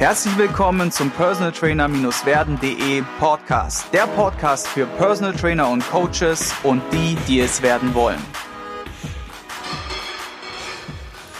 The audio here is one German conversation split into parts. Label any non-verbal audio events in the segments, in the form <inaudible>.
Herzlich willkommen zum Personal Trainer-werden.de Podcast. Der Podcast für Personal Trainer und Coaches und die, die es werden wollen.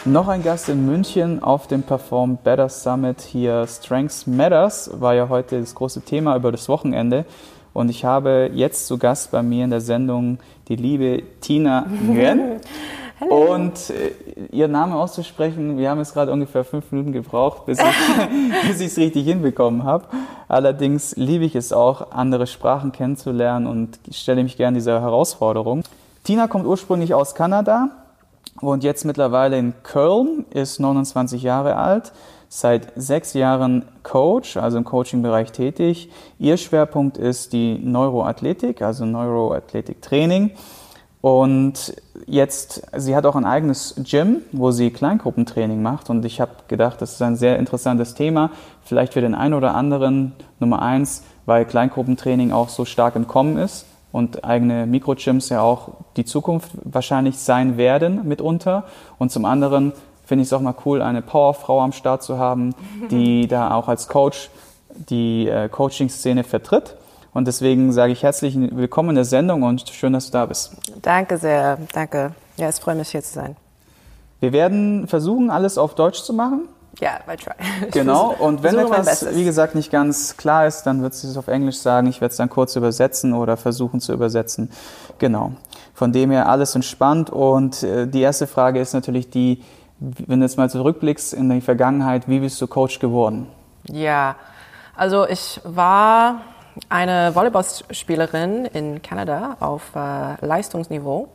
Noch ein Gast in München auf dem Perform Better Summit hier. Strengths Matters war ja heute das große Thema über das Wochenende. Und ich habe jetzt zu Gast bei mir in der Sendung die liebe Tina Nguyen. <laughs> Und äh, Ihren Namen auszusprechen, wir haben jetzt gerade ungefähr fünf Minuten gebraucht, bis ich <laughs> es richtig hinbekommen habe. Allerdings liebe ich es auch, andere Sprachen kennenzulernen und stelle mich gerne dieser Herausforderung. Tina kommt ursprünglich aus Kanada und jetzt mittlerweile in Köln, ist 29 Jahre alt, seit sechs Jahren Coach, also im Coaching-Bereich tätig. Ihr Schwerpunkt ist die Neuroathletik, also Neuroathletik-Training. Und jetzt, sie hat auch ein eigenes Gym, wo sie Kleingruppentraining macht. Und ich habe gedacht, das ist ein sehr interessantes Thema. Vielleicht für den einen oder anderen Nummer eins, weil Kleingruppentraining auch so stark im Kommen ist und eigene Mikrogyms ja auch die Zukunft wahrscheinlich sein werden mitunter. Und zum anderen finde ich es auch mal cool, eine Powerfrau am Start zu haben, die da auch als Coach die äh, Coaching-Szene vertritt. Und deswegen sage ich herzlich willkommen in der Sendung und schön, dass du da bist. Danke sehr, danke. Ja, es freut mich hier zu sein. Wir werden versuchen, alles auf Deutsch zu machen. Ja, I try. <laughs> Genau, und wenn etwas, wie gesagt, nicht ganz klar ist, dann wird sie es auf Englisch sagen. Ich werde es dann kurz übersetzen oder versuchen zu übersetzen. Genau. Von dem her alles entspannt. Und äh, die erste Frage ist natürlich die, wenn du jetzt mal zurückblickst in die Vergangenheit, wie bist du Coach geworden? Ja, also ich war eine Volleyballspielerin in Kanada auf äh, Leistungsniveau.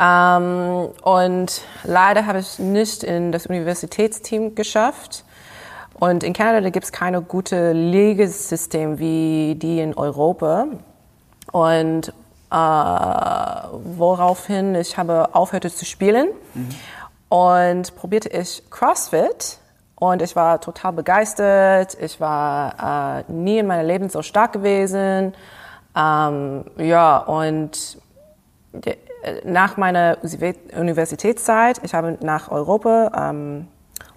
Ähm, und leider habe ich nicht in das Universitätsteam geschafft. Und in Kanada gibt es keine gute Ligesystem wie die in Europa. Und äh, woraufhin ich habe aufhörte zu spielen mhm. und probierte ich CrossFit und ich war total begeistert. Ich war äh, nie in meinem Leben so stark gewesen. Ähm, ja, und nach meiner Universitätszeit, ich habe nach Europa ähm,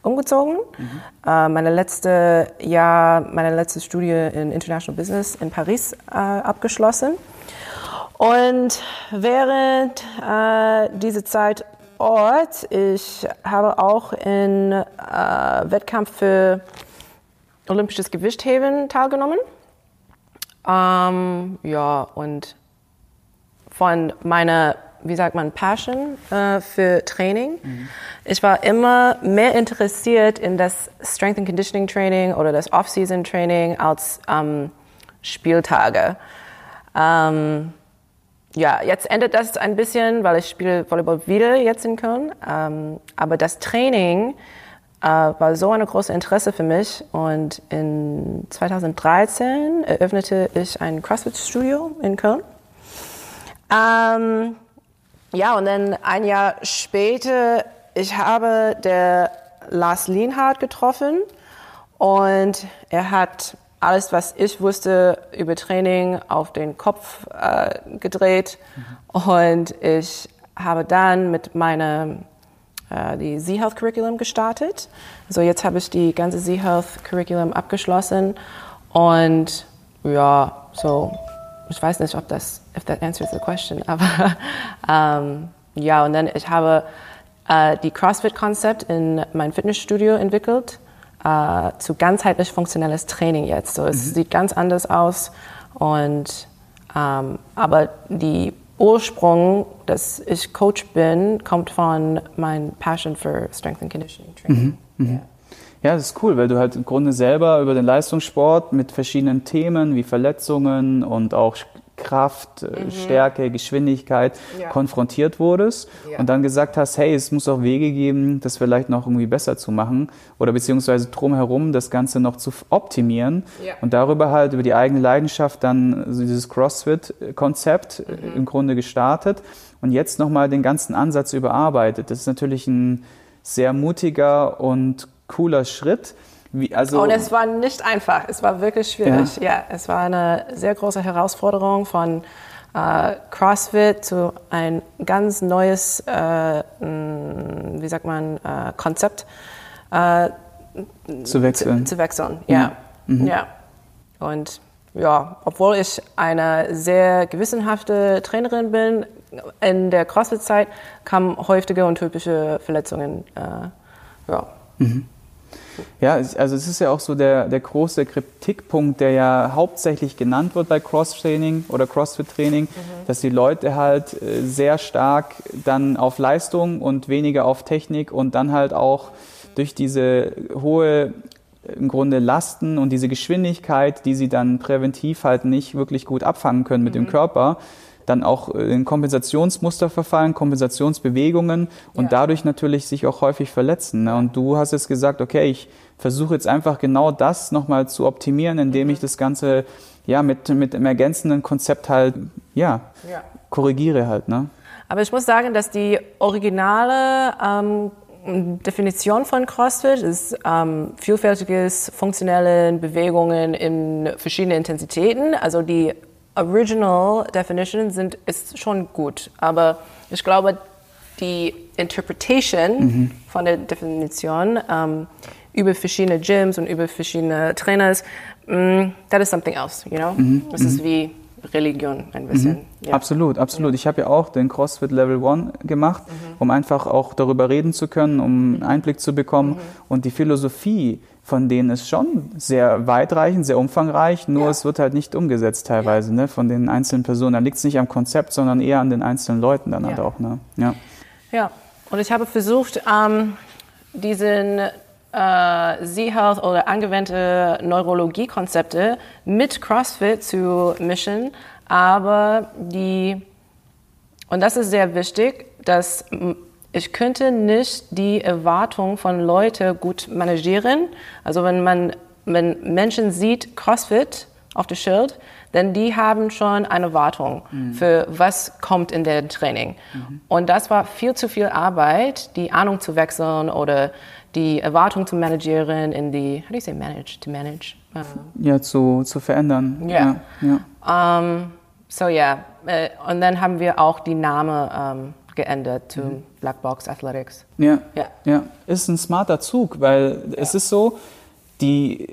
umgezogen. Mhm. Äh, meine letzte Jahr, meine letzte Studie in International Business in Paris äh, abgeschlossen. Und während äh, dieser Zeit Ort. Ich habe auch in äh, Wettkampf für olympisches Gewichtheben teilgenommen. Ähm, ja, und von meiner, wie sagt man, Passion äh, für Training. Mhm. Ich war immer mehr interessiert in das Strength and Conditioning Training oder das Off-Season Training als ähm, Spieltage. Ähm, ja, jetzt endet das ein bisschen, weil ich spiele Volleyball wieder jetzt in Köln. Ähm, aber das Training äh, war so ein großes Interesse für mich. Und in 2013 eröffnete ich ein CrossFit-Studio in Köln. Ähm, ja, und dann ein Jahr später, ich habe der Lars Lienhardt getroffen und er hat alles, was ich wusste über Training, auf den Kopf äh, gedreht. Mhm. Und ich habe dann mit meinem äh, die Z-Health Curriculum gestartet. Also jetzt habe ich die ganze Z-Health Curriculum abgeschlossen und ja, so ich weiß nicht, ob das if that answers the question, <laughs> aber ähm, ja und dann ich habe äh, die CrossFit Konzept in mein Fitnessstudio entwickelt äh, zu ganzheitlich funktionelles Training jetzt. So, es mhm. sieht ganz anders aus und ähm, aber die Ursprung, dass ich Coach bin, kommt von meinem Passion für Strength and Conditioning Training. Mhm. Mhm. Yeah. Ja, das ist cool, weil du halt im Grunde selber über den Leistungssport mit verschiedenen Themen wie Verletzungen und auch Kraft, äh, mhm. Stärke, Geschwindigkeit ja. konfrontiert wurdest ja. und dann gesagt hast, hey, es muss auch Wege geben, das vielleicht noch irgendwie besser zu machen oder beziehungsweise drumherum das Ganze noch zu optimieren ja. und darüber halt über die eigene Leidenschaft dann dieses CrossFit-Konzept äh, mhm. im Grunde gestartet und jetzt nochmal den ganzen Ansatz überarbeitet. Das ist natürlich ein sehr mutiger und cooler Schritt. Wie, also und es war nicht einfach, es war wirklich schwierig. Ja, ja es war eine sehr große Herausforderung von äh, CrossFit zu ein ganz neues, äh, wie sagt man, äh, Konzept äh, zu wechseln. Zu, zu wechseln, ja. Mhm. ja. Und ja, obwohl ich eine sehr gewissenhafte Trainerin bin, in der CrossFit-Zeit kamen häufige und typische Verletzungen. Äh, ja. Mhm. Ja, also es ist ja auch so der, der große Kritikpunkt, der ja hauptsächlich genannt wird bei Cross-Training oder CrossFit-Training, mhm. dass die Leute halt äh, sehr stark dann auf Leistung und weniger auf Technik und dann halt auch durch diese hohe im Grunde Lasten und diese Geschwindigkeit, die sie dann präventiv halt nicht wirklich gut abfangen können mit mhm. dem Körper, dann auch in Kompensationsmuster verfallen, Kompensationsbewegungen und ja. dadurch natürlich sich auch häufig verletzen. Ne? Und du hast jetzt gesagt, okay, ich versuche jetzt einfach genau das nochmal zu optimieren, indem mhm. ich das Ganze ja mit, mit einem ergänzenden Konzept halt ja, ja. korrigiere halt. Ne? Aber ich muss sagen, dass die originale ähm, Definition von CrossFit ist ähm, vielfältiges funktionelle Bewegungen in verschiedenen Intensitäten. Also die Original Definition sind, ist schon gut, aber ich glaube, die Interpretation mhm. von der Definition ähm, über verschiedene Gyms und über verschiedene Trainers, mm, that is something else, you know? Mhm. Das ist mhm. wie Religion ein bisschen. Mhm. Ja. Absolut, absolut. Ich habe ja auch den CrossFit Level 1 gemacht, mhm. um einfach auch darüber reden zu können, um einen mhm. Einblick zu bekommen. Und die Philosophie von denen ist schon sehr weitreichend, sehr umfangreich, nur ja. es wird halt nicht umgesetzt teilweise ja. ne, von den einzelnen Personen. Da liegt es nicht am Konzept, sondern eher an den einzelnen Leuten dann halt auch. Ne? Ja. ja, und ich habe versucht, ähm, diesen äh, Z-Health oder angewandte Neurologie-Konzepte mit CrossFit zu mischen. Aber die, und das ist sehr wichtig, dass ich könnte nicht die Erwartung von Leuten gut managieren. Also wenn man, wenn Menschen sieht CrossFit auf dem Schild, denn die haben schon eine Erwartung mhm. für was kommt in der Training. Mhm. Und das war viel zu viel Arbeit, die Ahnung zu wechseln oder die Erwartung zu managieren in die, how do you say manage, to manage? Uh, ja, zu, zu verändern. Yeah. Ja. ja. Um, so ja, yeah. und dann haben wir auch die Namen um, geändert zu mhm. Black Box Athletics. Ja, ja, ja. Ist ein smarter Zug, weil ja. es ist so, die,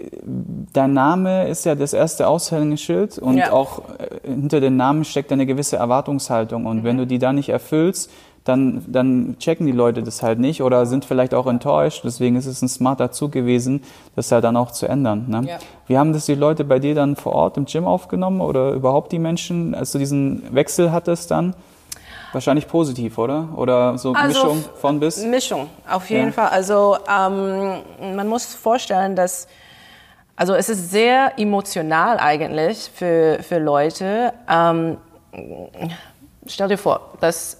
dein Name ist ja das erste Aushängeschild und ja. auch äh, hinter dem Namen steckt eine gewisse Erwartungshaltung. Und mhm. wenn du die da nicht erfüllst, dann, dann checken die Leute das halt nicht oder sind vielleicht auch enttäuscht. Deswegen ist es ein smarter Zug gewesen, das halt dann auch zu ändern. Ne? Ja. Wie haben das die Leute bei dir dann vor Ort im Gym aufgenommen oder überhaupt die Menschen, als du diesen Wechsel hattest dann? Wahrscheinlich positiv, oder? Oder so also Mischung von bis? Mischung, auf jeden ja. Fall. Also ähm, man muss vorstellen, dass also es ist sehr emotional eigentlich für, für Leute. Ähm, stell dir vor, dass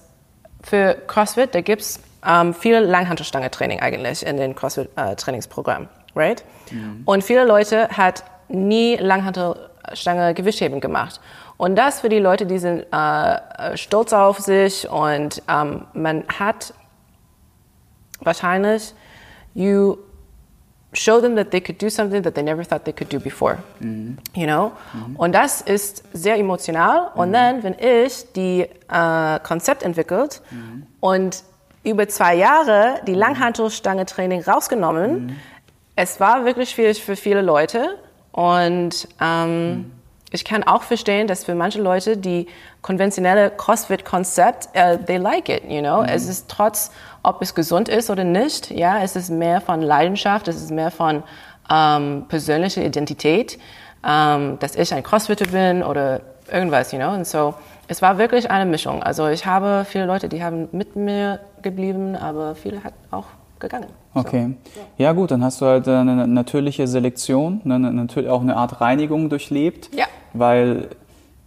für CrossFit, da gibt es ähm, viel Langhantelstange-Training eigentlich in den CrossFit-Trainingsprogrammen, äh, right? Mhm. Und viele Leute hat nie Langhantelstange Gewichtheben gemacht. Und das für die Leute, die sind äh, stolz auf sich und ähm, man hat wahrscheinlich, you show them that they could do something that they never thought they could do before. Mhm. You know? Mhm. Und das ist sehr emotional. Und mhm. dann, wenn ich die äh, Konzept entwickelt mhm. und über zwei Jahre die mhm. Langhantelstange-Training rausgenommen, mhm. es war wirklich schwierig für viele Leute. Und ähm, ich kann auch verstehen, dass für manche Leute die konventionelle CrossFit-Konzept, uh, they like it, you know. Mhm. Es ist trotz, ob es gesund ist oder nicht, ja, es ist mehr von Leidenschaft, es ist mehr von ähm, persönlicher Identität, ähm, dass ich ein Crossfitter bin oder irgendwas, you know. Und so, es war wirklich eine Mischung. Also ich habe viele Leute, die haben mit mir geblieben, aber viele hat auch gegangen. Okay. So, ja. ja. gut, dann hast du halt eine natürliche Selektion, eine, natürlich auch eine Art Reinigung durchlebt. Ja. Weil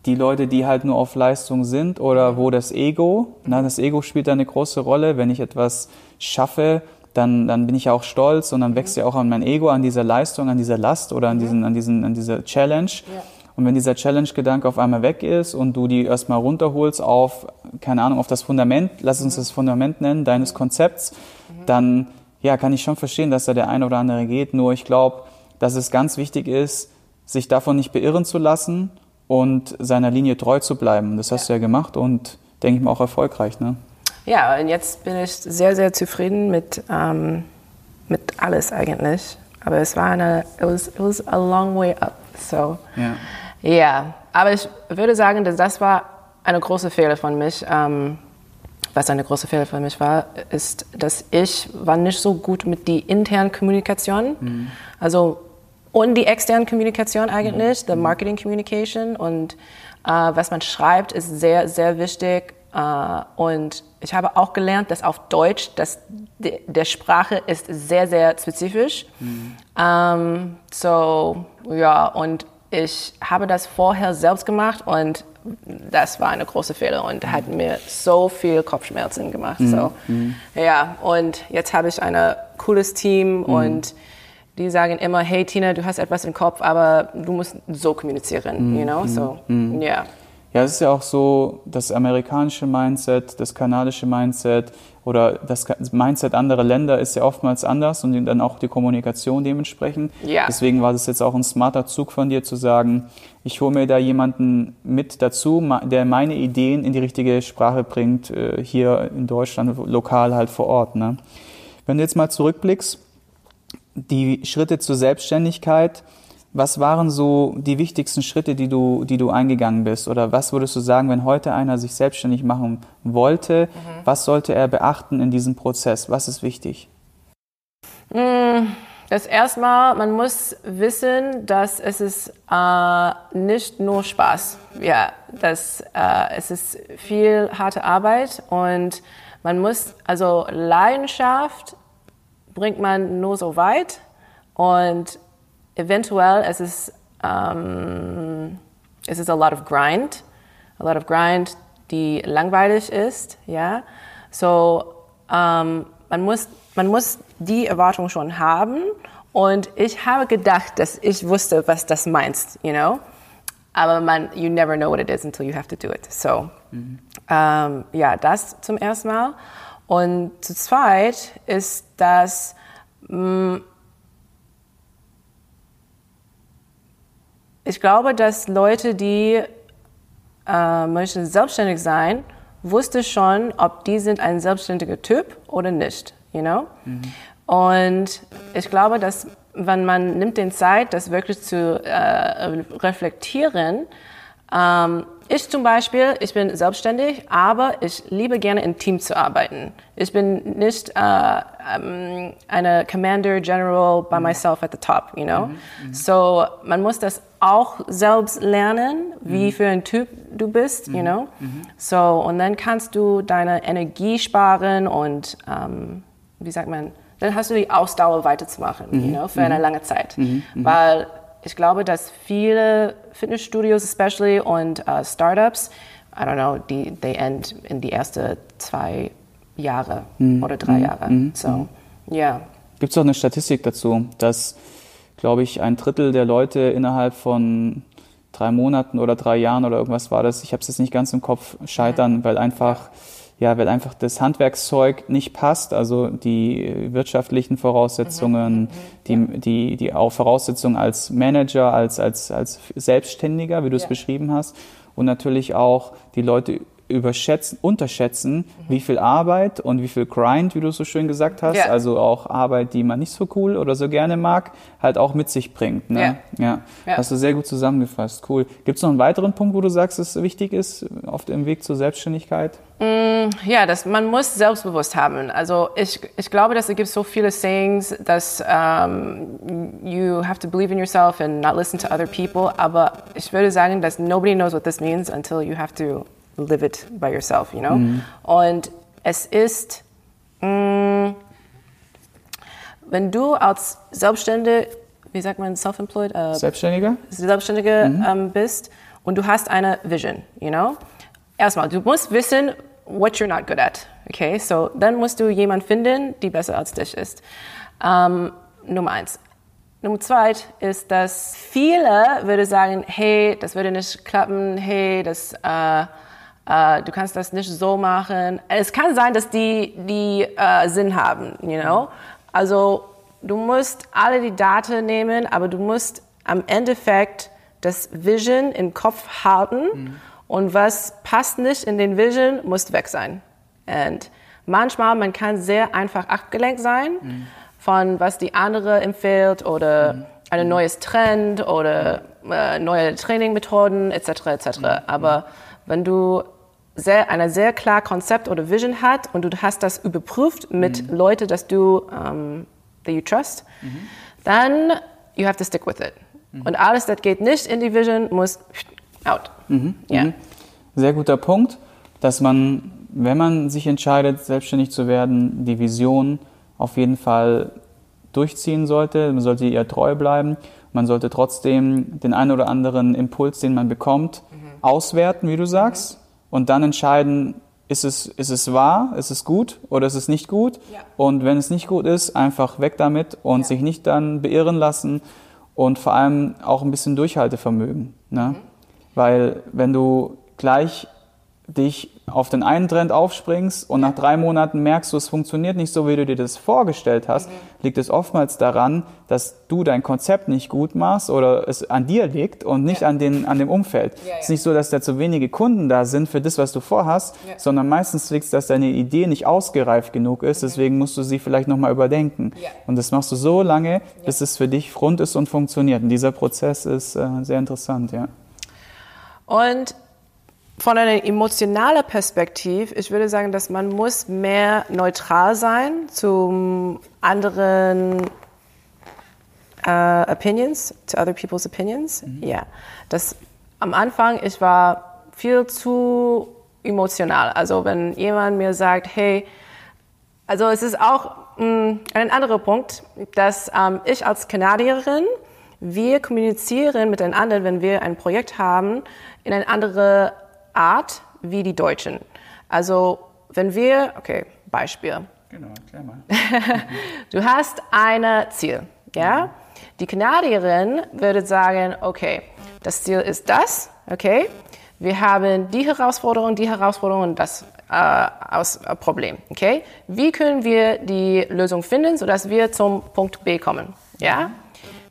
die Leute, die halt nur auf Leistung sind oder wo das Ego, na, das Ego spielt da eine große Rolle. Wenn ich etwas schaffe, dann, dann bin ich ja auch stolz und dann wächst ja auch an mein Ego, an dieser Leistung, an dieser Last oder an, diesen, an, diesen, an dieser Challenge. Ja. Und wenn dieser Challenge-Gedanke auf einmal weg ist und du die erstmal runterholst auf, keine Ahnung, auf das Fundament, lass uns das Fundament nennen, deines Konzepts, dann ja, kann ich schon verstehen, dass da der eine oder andere geht. Nur ich glaube, dass es ganz wichtig ist, sich davon nicht beirren zu lassen und seiner Linie treu zu bleiben. Das hast ja. du ja gemacht und denke ich mal auch erfolgreich. Ne? Ja, und jetzt bin ich sehr, sehr zufrieden mit, ähm, mit alles eigentlich. Aber es war eine, it was, it was a long way up. So, Ja. ja. Aber ich würde sagen, dass das war eine große Fehler von mich. Ähm, was eine große Fehler für mich war, ist, dass ich war nicht so gut mit die internen Kommunikation, also und die externen Kommunikation eigentlich, the Marketing Communication. Und äh, was man schreibt ist sehr sehr wichtig. Äh, und ich habe auch gelernt, dass auf Deutsch, dass de, der Sprache ist sehr sehr spezifisch. Ähm, so ja und ich habe das vorher selbst gemacht und das war eine große Fehler und hat mir so viel Kopfschmerzen gemacht. So. Ja, und jetzt habe ich ein cooles Team und die sagen immer, hey Tina, du hast etwas im Kopf, aber du musst so kommunizieren, you know? So, ja. Ja, es ist ja auch so, das amerikanische Mindset, das kanadische Mindset oder das Mindset anderer Länder ist ja oftmals anders und dann auch die Kommunikation dementsprechend. Ja. Deswegen war das jetzt auch ein smarter Zug von dir zu sagen, ich hole mir da jemanden mit dazu, der meine Ideen in die richtige Sprache bringt, äh, hier in Deutschland, lokal halt vor Ort. Ne? Wenn du jetzt mal zurückblickst, die Schritte zur Selbstständigkeit, was waren so die wichtigsten Schritte, die du, die du eingegangen bist? Oder was würdest du sagen, wenn heute einer sich selbstständig machen wollte, was sollte er beachten in diesem Prozess? Was ist wichtig? Das erste Mal, man muss wissen, dass es ist äh, nicht nur Spaß. Ja, äh, es ist viel harte Arbeit und man muss, also Leidenschaft bringt man nur so weit und eventuell es ist, ähm, es ist a lot of grind, a lot of grind, die langweilig ist, ja. So, ähm, man muss, man muss die Erwartung schon haben und ich habe gedacht, dass ich wusste, was das meinst, you know. Aber man, you never know what it is until you have to do it. So, ähm, ja, das zum ersten Mal. Und zu zweit ist das, mh, ich glaube, dass Leute, die äh, möchten selbstständig sein, wusste schon, ob die sind ein selbstständiger Typ oder nicht, you know? Und ich glaube, dass wenn man nimmt den Zeit, das wirklich zu äh, reflektieren, ähm, ich zum Beispiel, ich bin selbstständig, aber ich liebe gerne im Team zu arbeiten. Ich bin nicht äh, ähm, eine Commander General by myself at the top, you know. So man muss das auch selbst lernen, wie für ein Typ du bist, you know. So und dann kannst du deine Energie sparen und ähm, wie sagt man, dann hast du die Ausdauer weiterzumachen, you know, für eine lange Zeit, weil ich glaube, dass viele Fitnessstudios, especially und uh, Startups, I don't know, die they end in die ersten zwei Jahre oder drei Jahre. So, ja. Gibt es auch eine Statistik dazu, dass, glaube ich, ein Drittel der Leute innerhalb von drei Monaten oder drei Jahren oder irgendwas war das, ich habe es jetzt nicht ganz im Kopf, scheitern, weil einfach ja, weil einfach das Handwerkszeug nicht passt, also die wirtschaftlichen Voraussetzungen, die, die, die auch Voraussetzungen als Manager, als, als, als Selbstständiger, wie du es Ja. beschrieben hast, und natürlich auch die Leute überschätzen, unterschätzen, wie viel Arbeit und wie viel Grind, wie du es so schön gesagt hast, Ja. also auch Arbeit, die man nicht so cool oder so gerne mag, halt auch mit sich bringt. Ne? Ja. Ja. Hast du sehr gut zusammengefasst. Cool. Gibt es noch einen weiteren Punkt, wo du sagst, es wichtig ist auf dem Weg zur Selbstständigkeit? Ja, das, man muss selbstbewusst haben. Also ich, ich glaube, dass es gibt so viele Sayings, dass um, you have to believe in yourself and not listen to other people. Aber ich würde sagen, dass nobody knows what this means until you have to live it by yourself, you know? Und es ist, mh, wenn du als Selbstständige, wie sagt man, self-employed, äh, Selbstständiger? Selbstständige ähm, bist und du hast eine Vision, you know? Erstmal, du musst wissen, what you're not good at, okay? So, dann musst du jemanden finden, die besser als dich ist. Ähm, Nummer eins. Nummer zwei ist, dass viele würde sagen, hey, das würde nicht klappen, hey, das, äh, äh, du kannst das nicht so machen. Es kann sein, dass die, die äh, Sinn haben, you know? Also, du musst alle die Daten nehmen, aber du musst am Endeffekt das Vision im Kopf halten und was passt nicht in den Vision, muss weg sein. Und manchmal, man kann sehr einfach abgelenkt sein von was die andere empfiehlt oder mhm. ein neues Trend oder äh, neue Trainingmethoden etc. etc. Mhm. Aber wenn du sehr, eine sehr klar Konzept oder Vision hat und du hast das überprüft mit mhm. Leuten, dass du um, ähm, that you trust, mhm. dann you have to stick with it. Mhm. Und alles, das geht nicht in die Vision, muss out. Mhm. Ja. Mhm. Sehr guter Punkt, dass man, wenn man sich entscheidet, selbstständig zu werden, die Vision auf jeden Fall durchziehen sollte. Man sollte ihr treu bleiben. Man sollte trotzdem den einen oder anderen Impuls, den man bekommt, mhm. auswerten, wie du sagst. Und dann entscheiden, ist es, ist es wahr, ist es gut oder ist es nicht gut? Ja. Und wenn es nicht gut ist, einfach weg damit und ja. sich nicht dann beirren lassen und vor allem auch ein bisschen Durchhaltevermögen. Ne? Mhm. Weil wenn du gleich dich auf den einen Trend aufspringst und nach drei Monaten merkst du, es funktioniert nicht so, wie du dir das vorgestellt hast, mhm. liegt es oftmals daran, dass du dein Konzept nicht gut machst oder es an dir liegt und nicht ja. an, den, an dem Umfeld. Ja, ja. Es ist nicht so, dass da zu wenige Kunden da sind für das, was du vorhast, sondern meistens liegt es, dass deine Idee nicht ausgereift genug ist, mhm. deswegen musst du sie vielleicht nochmal überdenken. Und das machst du so lange, bis es für dich rund ist und funktioniert. Und dieser Prozess ist äh, sehr interessant, ja. Und von einer emotionalen Perspektive, ich würde sagen, dass man muss mehr neutral sein zu anderen uh, opinions, to other people's opinions. Mhm. Ja, das am Anfang ich war viel zu emotional. Also wenn jemand mir sagt, hey, also es ist auch mh, mm, ein anderer Punkt, dass ähm, ich als Kanadierin wir kommunizieren miteinander, wenn wir ein Projekt haben, in eine andere Art wie die Deutschen. Also wenn wir, okay, Beispiel. Genau, erklär mal. <laughs> du hast ein Ziel, ja? Die Kanadierin würde sagen, okay, das Ziel ist das, okay? Wir haben die Herausforderung, die Herausforderung und das äh, aus, äh, Problem, okay? Wie können wir die Lösung finden, sodass wir zum Punkt B kommen, ja?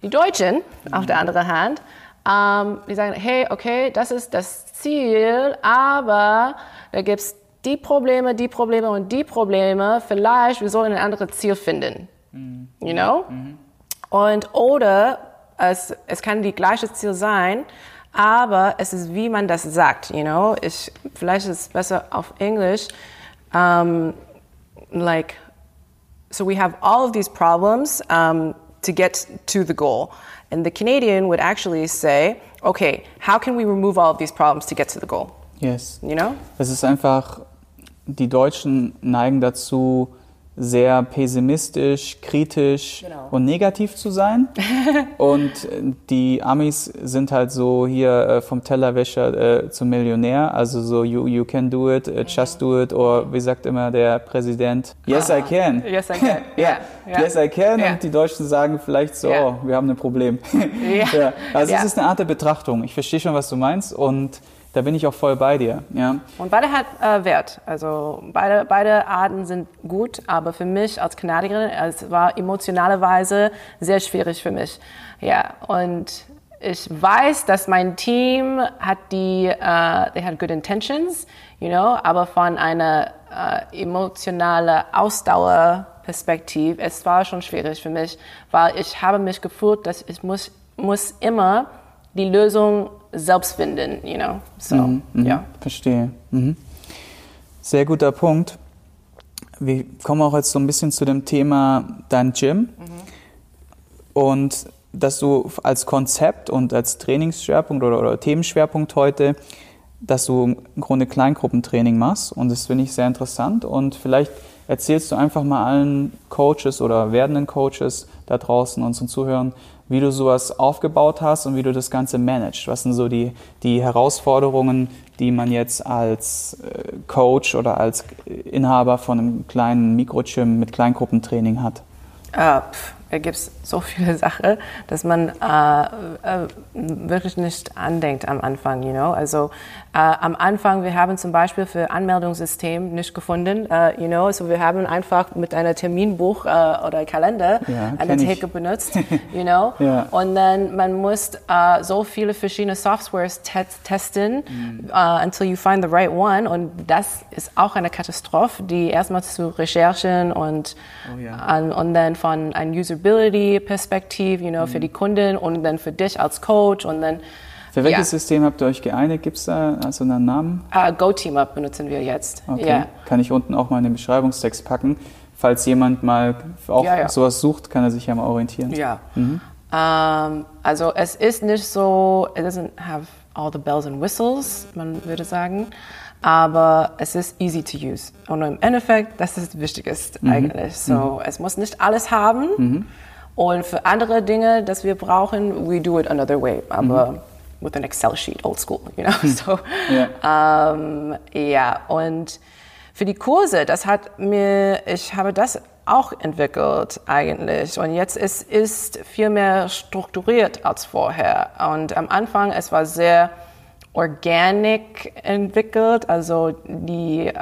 Die Deutschen, auf der anderen Hand, ähm, die sagen, hey, okay, das ist das Ziel, aber da gibt es die Probleme, die Probleme und die Probleme. Vielleicht wir sollen ein anderes Ziel finden. Mhm. You know? Mhm. Und oder es, es kann die gleiche Ziel sein, aber es ist, wie man das sagt. You know? Ich, vielleicht ist es besser auf Englisch. Um, like, so we have all of these problems um, to get to the goal. And the Canadian would actually say, okay, how can we remove all of these problems to get to the goal? Yes. You know? Es ist einfach, die Deutschen neigen dazu, sehr pessimistisch, kritisch genau. und negativ zu sein. <laughs> und die Amis sind halt so hier äh, vom Tellerwäscher äh, zum Millionär, also so you, you can do it, uh, just do it, oder wie sagt immer der Präsident, yes I can. Yes I can. <laughs> ja, yeah. yes I can. Yeah. Und die Deutschen sagen vielleicht so, yeah. oh, wir haben ein Problem. <laughs> ja. Also es ist eine Art der Betrachtung. Ich verstehe schon, was du meinst und da bin ich auch voll bei dir. Ja. Und beide hat äh, Wert. Also beide, beide Arten sind gut, aber für mich als Kanadierin, es war emotionalerweise sehr schwierig für mich. Ja, und ich weiß, dass mein Team hat die, uh, they had good intentions, you know, aber von einer uh, emotionalen Ausdauerperspektive, es war schon schwierig für mich, weil ich habe mich gefühlt, dass ich muss, muss immer die Lösung selbst finden, you know. So, mhm, mhm, ja. Verstehe. Mhm. Sehr guter Punkt. Wir kommen auch jetzt so ein bisschen zu dem Thema dein Gym. Mhm. Und dass du als Konzept und als Trainingsschwerpunkt oder, oder Themenschwerpunkt heute, dass du im Grunde Kleingruppentraining machst. Und das finde ich sehr interessant. Und vielleicht erzählst du einfach mal allen Coaches oder werdenden Coaches da draußen, unseren Zuhörern, wie du sowas aufgebaut hast und wie du das Ganze managst. Was sind so die, die Herausforderungen, die man jetzt als äh, Coach oder als Inhaber von einem kleinen Mikrogym mit Kleingruppentraining hat? Uh, da gibt es so viele Sachen, dass man äh, äh, wirklich nicht andenkt am Anfang, you know. Also äh, am Anfang, wir haben zum Beispiel für Anmeldungssystem nicht gefunden, uh, you know. Also wir haben einfach mit einem Terminbuch uh, oder Kalender Ja, eine kenn ich. Theke benutzt, you know. <laughs> Ja. Und dann man muss uh, so viele verschiedene Softwares te testen, Mhm. uh, until you find the right one. Und das ist auch eine Katastrophe, die erstmal zu Recherchen und Oh ja. an, und dann von einer Usability-Perspektive, you know, Mhm. für die Kunden und dann für dich als Coach und dann Für welches Ja. System habt ihr euch geeinigt? Gibt es da also einen Namen? uh, GoTeamUp benutzen wir jetzt. Okay. Ja. Kann ich unten auch mal in den Beschreibungstext packen. Falls jemand mal auch Ja, ja. sowas sucht, kann er sich ja mal orientieren. Ja. Mhm. Ähm, also es ist nicht so, it doesn't have all the bells and whistles, man würde sagen, aber es ist easy to use. Und im Endeffekt, das ist das Wichtigste Mhm. eigentlich. So, es muss nicht alles haben. Und für andere Dinge, das wir brauchen, we do it another way. Aber with an Excel sheet, old school, you know. <laughs> So, Ja. ähm, ja, und für die Kurse, das hat mir, ich habe das auch entwickelt eigentlich. Und jetzt ist ist viel mehr strukturiert als vorher. Und am Anfang, es war sehr organic entwickelt. Also die, äh,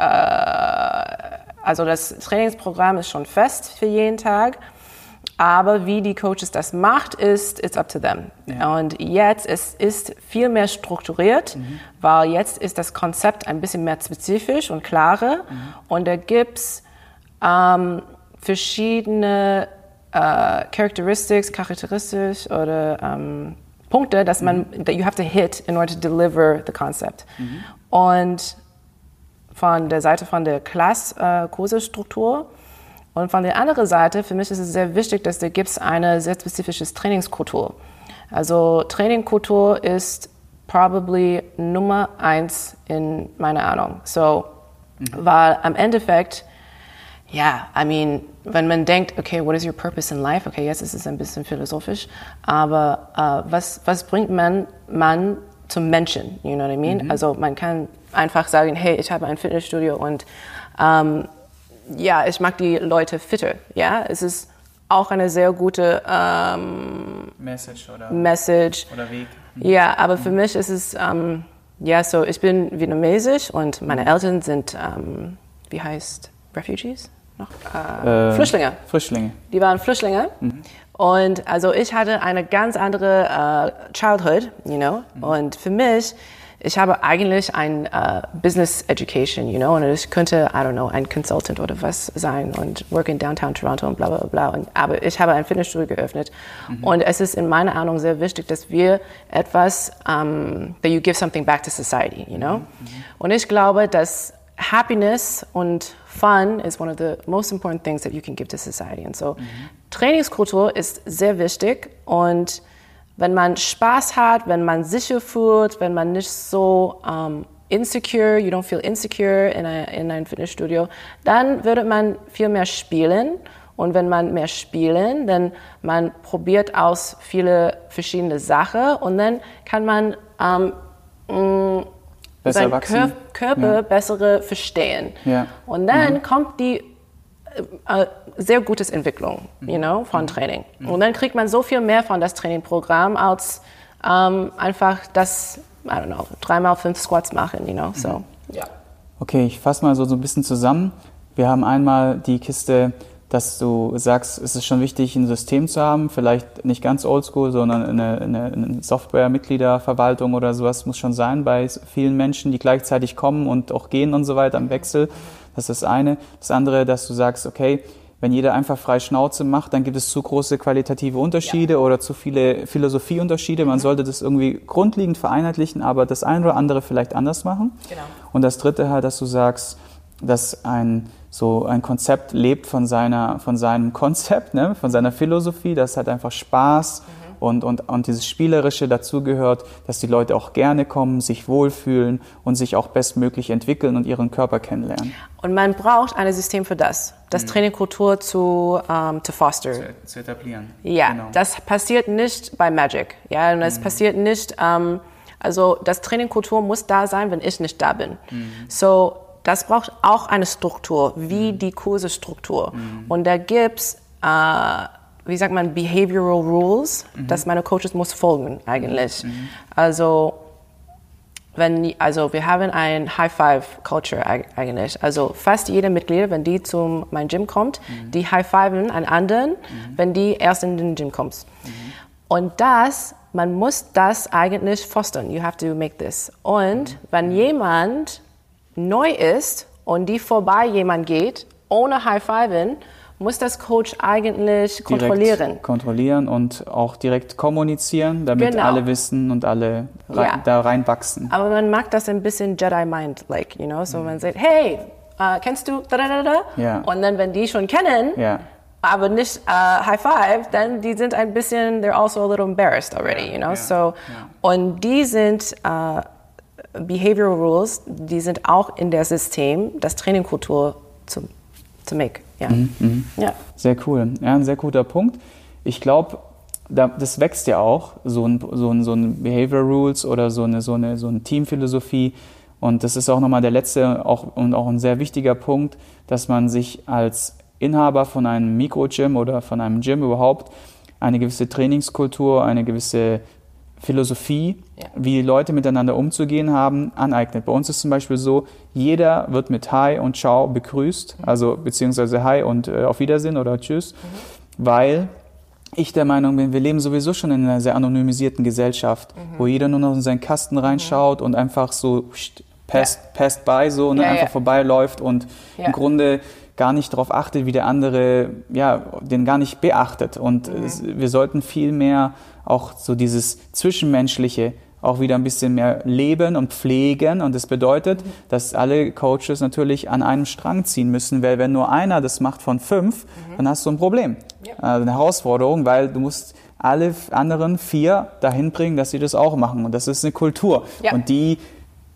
also das Trainingsprogramm ist schon fest für jeden Tag. Aber wie die Coaches das macht, ist it's up to them. Und jetzt es ist viel mehr strukturiert, weil jetzt ist das Konzept ein bisschen mehr spezifisch und klarer. Und da gibt's ähm, verschiedene äh, Characteristics, charakteristisch oder ähm, Punkte, dass man that you have to hit in order to deliver the concept. Und von der Seite von der Class-Kursestruktur. Und von der anderen Seite, für mich ist es sehr wichtig, dass da gibt es eine sehr spezifische Trainingskultur. Also Trainingkultur ist probably Nummer eins in meiner Ahnung. So, weil am Endeffekt, ja, I mean, wenn man denkt, okay, what is your purpose in life? Okay, jetzt ist es ein bisschen philosophisch, aber äh, was, was bringt man, man zum Menschen? You know what I mean? Also man kann einfach sagen, hey, ich habe ein Fitnessstudio und ähm, ja, ich mag die Leute fitter. Ja, es ist auch eine sehr gute ähm, Message oder, Message. oder Weg. Ja, aber für mich ist es, ähm, ja, so, ich bin vietnamesisch und meine Eltern sind, wie heißt, Refugees? Noch? Äh, Äh, Flüchtlinge. Frischlinge. Die waren Flüchtlinge. Und also ich hatte eine ganz andere äh, Childhood, you know. Und für mich, ich habe eigentlich ein äh, Business Education, you know. Und ich könnte, I don't know, ein Consultant oder was sein und work in Downtown Toronto und bla bla bla. Und, aber ich habe ein Fitnessstudio geöffnet. Und es ist in meiner Ahnung sehr wichtig, dass wir etwas, um, that you give something back to society, you know. Und ich glaube, dass happiness und fun is one of the most important things that you can give to society. And so Trainingskultur ist sehr wichtig und wenn man Spaß hat, wenn man sicher fühlt, wenn man nicht so um, insecure, you don't feel insecure in, a, in einem Fitnessstudio, dann würde man viel mehr spielen. Und wenn man mehr spielen, dann man probiert aus viele verschiedene Sachen und dann kann man um, mm, Besser seinen. Kör Körper Ja. bessere verstehen. Ja. Und dann kommt die äh, äh, sehr gutes Entwicklung, you know, von Training. Und dann kriegt man so viel mehr von das Trainingprogramm als ähm, einfach das, I don't know, dreimal fünf Squats machen, you know, so. Ja. Okay, ich fasse mal so, so ein bisschen zusammen. Wir haben einmal die Kiste, dass du sagst, es ist schon wichtig, ein System zu haben, vielleicht nicht ganz oldschool, sondern eine, eine, eine Software-Mitgliederverwaltung oder sowas muss schon sein bei vielen Menschen, die gleichzeitig kommen und auch gehen und so weiter im Wechsel. Das ist das eine. Das andere, dass du sagst, okay, wenn jeder einfach frei Schnauze macht, dann gibt es zu große qualitative Unterschiede oder zu viele Philosophieunterschiede. Man sollte das irgendwie grundlegend vereinheitlichen, aber das eine oder andere vielleicht anders machen. Genau. Und das dritte halt, dass du sagst, dass ein so ein Konzept lebt von seiner von seinem Konzept, ne, von seiner Philosophie, das hat einfach Spaß und, und, und dieses Spielerische dazugehört, dass die Leute auch gerne kommen, sich wohlfühlen und sich auch bestmöglich entwickeln und ihren Körper kennenlernen. Und man braucht ein System für das, das Trainingkultur zu, ähm, zu foster. zu etablieren. Ja, das passiert nicht bei Magic. Ja, und es passiert nicht, ähm, also das Trainingkultur muss da sein, wenn ich nicht da bin. So, das braucht auch eine Struktur, wie die Kursestruktur. Und da gibt's äh, wie sagt man, behavioral rules, dass meine Coaches muss folgen eigentlich. Also wenn, also wir haben ein High Five Culture eig- eigentlich. Also fast jede Mitglied, wenn die zum mein Gym kommt, die High Fiven an anderen, wenn die erst in den Gym kommt. Und das, man muss das eigentlich fostern. You have to make this. Und wenn jemand neu ist und die vorbei jemand geht, ohne High Fiven, muss das Coach eigentlich kontrollieren. Direkt kontrollieren und auch direkt kommunizieren, damit Genau. alle wissen und alle rei Ja. da reinwachsen. Aber man mag das ein bisschen Jedi Mind, like, you know, so man sagt, hey, äh, kennst du da da da da? Ja. Und dann, wenn die schon kennen, Ja. aber nicht äh, High Five, dann die sind ein bisschen, they're also a little embarrassed already, you know. So und die sind äh, Behavioral Rules, die sind auch in der System, das Trainingkultur zu to make. Ja. ja. Sehr cool. Ja, ein sehr guter Punkt. Ich glaube, da, das wächst ja auch, so ein, so ein, so ein Behavior Rules oder so eine, so eine, so eine Teamphilosophie. Und das ist auch nochmal der letzte auch, und auch ein sehr wichtiger Punkt, dass man sich als Inhaber von einem Mikrogym oder von einem Gym überhaupt eine gewisse Trainingskultur, eine gewisse Philosophie, Ja. wie Leute miteinander umzugehen haben, aneignet. Bei uns ist zum Beispiel so, jeder wird mit Hi und Ciao begrüßt, also beziehungsweise Hi und äh, auf Wiedersehen oder Tschüss, weil ich der Meinung bin, wir leben sowieso schon in einer sehr anonymisierten Gesellschaft, wo jeder nur noch in seinen Kasten reinschaut und einfach so pst, passed, passed by so und Ja, einfach ja. vorbeiläuft und Ja. im Grunde gar nicht darauf achtet, wie der andere, ja, den gar nicht beachtet. Und Mhm. es, wir sollten viel mehr auch so dieses Zwischenmenschliche auch wieder ein bisschen mehr leben und pflegen. Und das bedeutet, Mhm. dass alle Coaches natürlich an einem Strang ziehen müssen, weil wenn nur einer das macht von fünf, Mhm. dann hast du ein Problem. Also eine Herausforderung, weil du musst alle anderen vier dahin bringen, dass sie das auch machen. Und das ist eine Kultur. Ja. Und die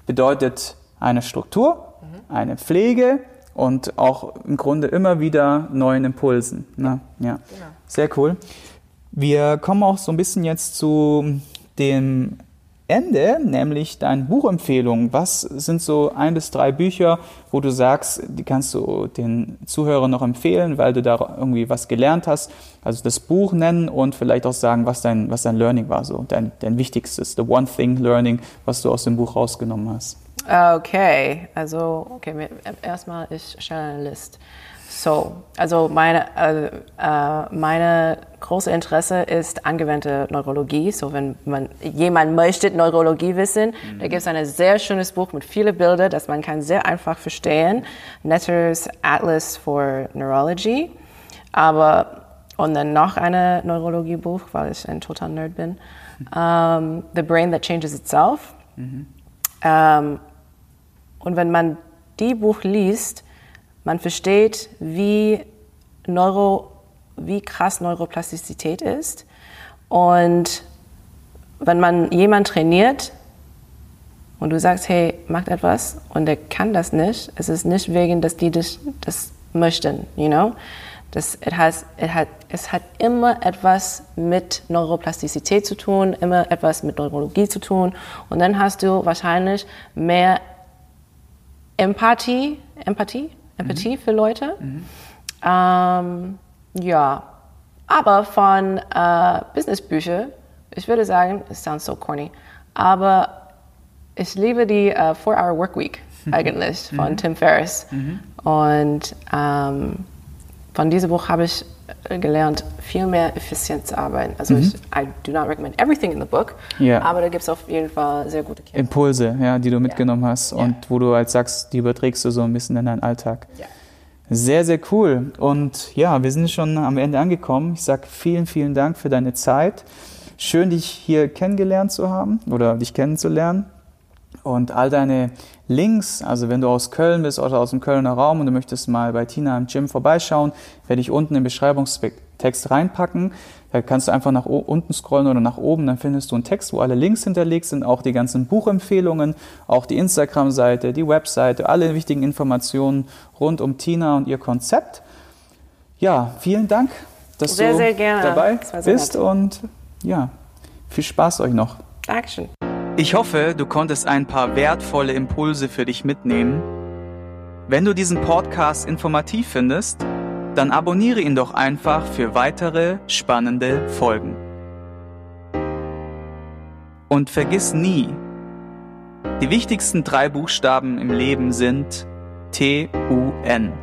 bedeutet eine Struktur, eine Pflege und auch im Grunde immer wieder neuen Impulsen. Ne? Ja. Sehr cool. Wir kommen auch so ein bisschen jetzt zu dem Ende, nämlich deine Buchempfehlungen. Was sind so ein bis drei Bücher, wo du sagst, die kannst du den Zuhörern noch empfehlen, weil du da irgendwie was gelernt hast? Also das Buch nennen und vielleicht auch sagen, was dein, was dein Learning war, so dein, dein wichtigstes, the one thing learning, was du aus dem Buch rausgenommen hast. Okay, also okay, erstmal ich stelle eine Liste. So, also meine, äh, äh, meine große Interesse ist angewandte Neurologie. So, wenn man jemand möchte Neurologie wissen, da gibt es ein sehr schönes Buch mit vielen Bildern, das man kann sehr einfach verstehen. Netter's Atlas for Neurology. Aber und dann noch eine Neurologiebuch, weil ich ein total Nerd bin. Um, <laughs> The Brain That Changes Itself. Ähm, und wenn man die Buch liest, man versteht, wie, Neuro, wie krass Neuroplastizität ist. Und wenn man jemand trainiert und du sagst, hey, mach etwas und der kann das nicht, es ist nicht wegen, dass die das, das möchten, you know? Das, it has, it hat, es hat immer etwas mit Neuroplastizität zu tun, immer etwas mit Neurologie zu tun. Und dann hast du wahrscheinlich mehr Empathie, Empathie, Empathie für Leute. Ähm, ja, aber von äh, Businessbüchern, ich würde sagen, it sounds so corny, aber ich liebe die äh, Four Hour Work Week eigentlich von Tim Ferriss. Und ähm, von diesem Buch habe ich gelernt, viel mehr effizient zu arbeiten. Also ich, I do not recommend everything in the book, Ja. aber da gibt es auf jeden Fall sehr gute Käse. Impulse, ja, die du mitgenommen hast Ja. und wo du halt sagst, die überträgst du so ein bisschen in deinen Alltag. Sehr, sehr cool. Und ja, wir sind schon am Ende angekommen. Ich sage vielen, vielen Dank für deine Zeit. Schön, dich hier kennengelernt zu haben oder dich kennenzulernen. Und all deine Links, also wenn du aus Köln bist oder aus dem Kölner Raum und du möchtest mal bei Tina im Gym vorbeischauen, werde ich unten im Beschreibungstext reinpacken. Da kannst du einfach nach unten scrollen oder nach oben, dann findest du einen Text, wo alle Links hinterlegt sind, auch die ganzen Buchempfehlungen, auch die Instagram-Seite, die Webseite, alle wichtigen Informationen rund um Tina und ihr Konzept. Ja, vielen Dank, dass Sehr, du sehr gerne. dabei sehr bist nett. und ja, viel Spaß euch noch. Action. Ich hoffe, du konntest ein paar wertvolle Impulse für dich mitnehmen. Wenn du diesen Podcast informativ findest, Dann abonniere ihn doch einfach für weitere spannende Folgen. Und vergiss nie, die wichtigsten drei Buchstaben im Leben sind T-U-N.